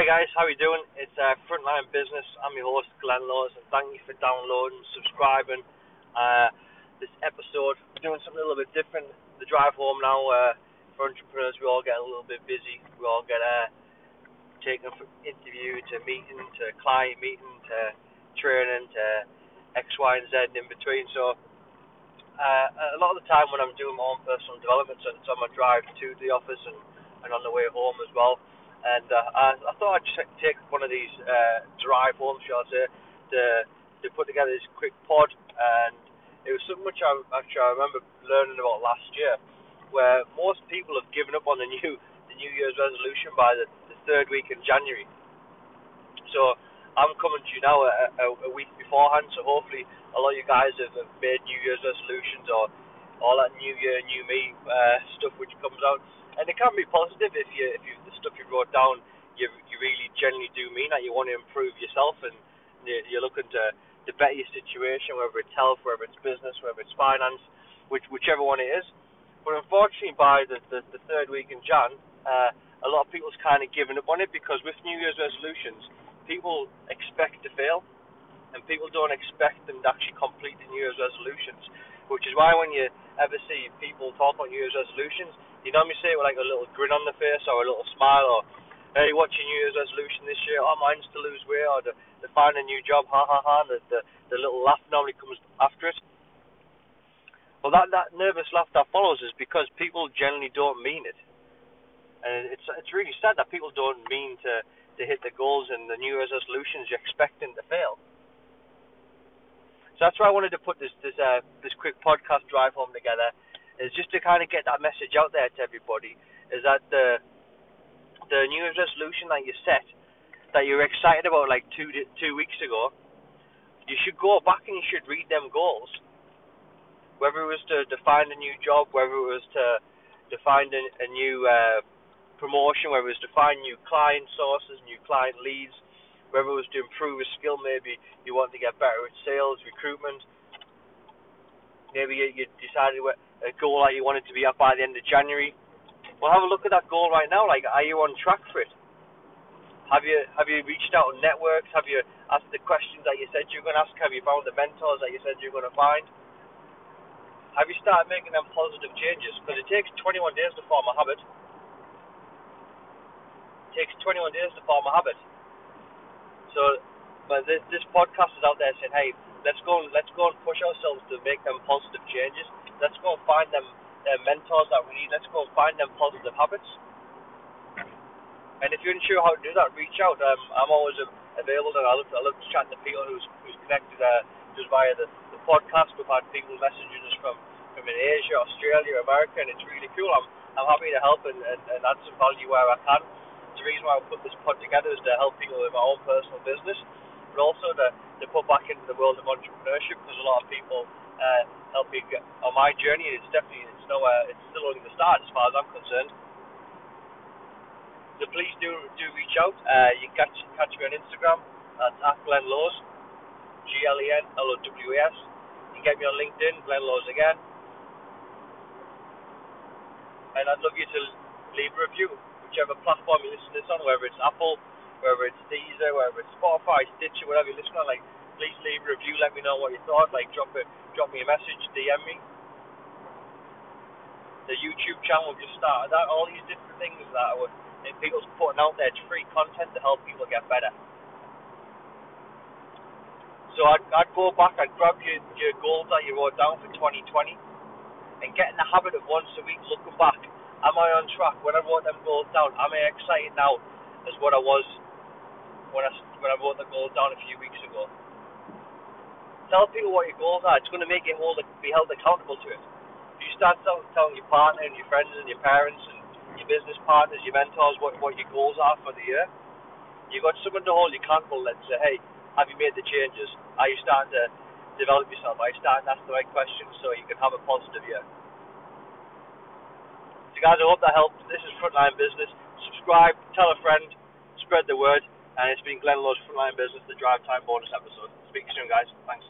Hi guys, how are you doing? It's uh, Frontline Business. I'm your host Glenn Laws, and thank you for downloading, subscribing. Uh, this episode, we're doing something a little bit different. The drive home now. Uh, for entrepreneurs, we all get a little bit busy. We all get uh, taken from interview to meeting to client meeting to training to X, Y, and Z in between. So uh, a lot of the time when I'm doing my own personal development, so it's on my drive to the office and, and on the way home as well and uh, I, I thought I'd just take one of these uh, drive home shots to, to to put together this quick pod, and it was something which I actually I remember learning about last year, where most people have given up on the new the New Year's resolution by the, the third week in January. So I'm coming to you now a, a, a week beforehand, so hopefully a lot of you guys have, have made New Year's resolutions or all that New Year, New Me uh, stuff which comes out and it can be positive if you if you the stuff you wrote down you you really genuinely do mean that you want to improve yourself and you're looking to to better your situation, whether it's health, whether it's business, whether it's finance, which whichever one it is. But unfortunately, by the the, the third week in Jan, uh, a lot of people's kind of given up on it because with New Year's resolutions, people expect to fail, and people don't expect them to actually complete the New Year's resolutions. Which is why when you ever see people talk about New Year's resolutions, you normally say it with like a little grin on the face or a little smile or, hey, what's your New Year's resolution this year? Oh, mine's to lose weight or to, to find a new job, ha ha ha. The, the, the little laugh normally comes after it. Well, that, that nervous laugh that follows is because people generally don't mean it. And it's it's really sad that people don't mean to, to hit the goals and the New Year's resolutions you're expecting to fail. So that's why I wanted to put this this uh, this quick podcast drive home together is just to kind of get that message out there to everybody. Is that the the New Year's resolution that you set, that you're excited about like two two weeks ago, you should go back and you should read them goals. Whether it was to, to find a new job, whether it was to to find a, a new uh, promotion, whether it was to find new client sources, new client leads, whether it was to improve a skill, maybe you want to get better at sales, recruitment. Maybe you, you decided a goal that you wanted to be at by the end of January. Well, have a look at that goal right now. Like, are you on track for it? Have you have you reached out on networks? Have you asked the questions that you said you were going to ask? Have you found the mentors that you said you were going to find? Have you started making them positive changes? Because it takes 21 days to form a habit. It takes 21 days to form a habit. So, but this, this podcast is out there saying, hey, let's go let's go and push ourselves to make them positive changes. Let's go and find them uh, mentors that we need. Let's go find them positive habits. And if you're unsure how to do that, reach out. Um, I'm always available, and I love, I love chatting to people who's who's connected uh, just via the, the podcast. We've had people messaging us from from in Asia, Australia, America, and it's really cool. I'm I'm happy to help and, and, and add some value where I can. The reason why I put this pod together is to help people with my own personal business, but also to, to put back into the world of entrepreneurship because a lot of people uh, help me get on my journey. It's definitely nowhere. It's still only the start as far as I'm concerned. So please do do reach out. Uh, you can catch catch me on Instagram. At Glenn Laws, G L E N L O W A S. You can get me on LinkedIn, Glenn Laws again. And I'd love you to leave a review, whichever platform you listen to this on, whether it's Apple, whether it's Deezer, whether it's Spotify, Stitcher, whatever you listen on. Like please leave a review. Let me know what you thought. Like drop it, drop me a message, DM me. The YouTube channel just started that. All these different things that were and people's putting out there. It's free content to help people get better. So I'd, I'd go back, I'd grab your, your goals that you wrote down for 2020 and get in the habit of once a week looking back. Am I on track? When I wrote them goals down, am I excited now as what I was when I, when I wrote the goals down a few weeks ago? Tell people what your goals are. It's going to make you hold, be held accountable to it. Start telling your partner and your friends and your parents and your business partners, your mentors, what, what your goals are for the year, you've got someone to hold you accountable and say, hey, have you made the changes? Are you starting to develop yourself? Are you starting to ask the right questions so you can have a positive year? So guys, I hope that helped. This is Frontline Business. Subscribe, tell a friend, spread the word. And it's been Glenn Law's Frontline Business, the Drive Time bonus episode. Speak soon, guys. Thanks.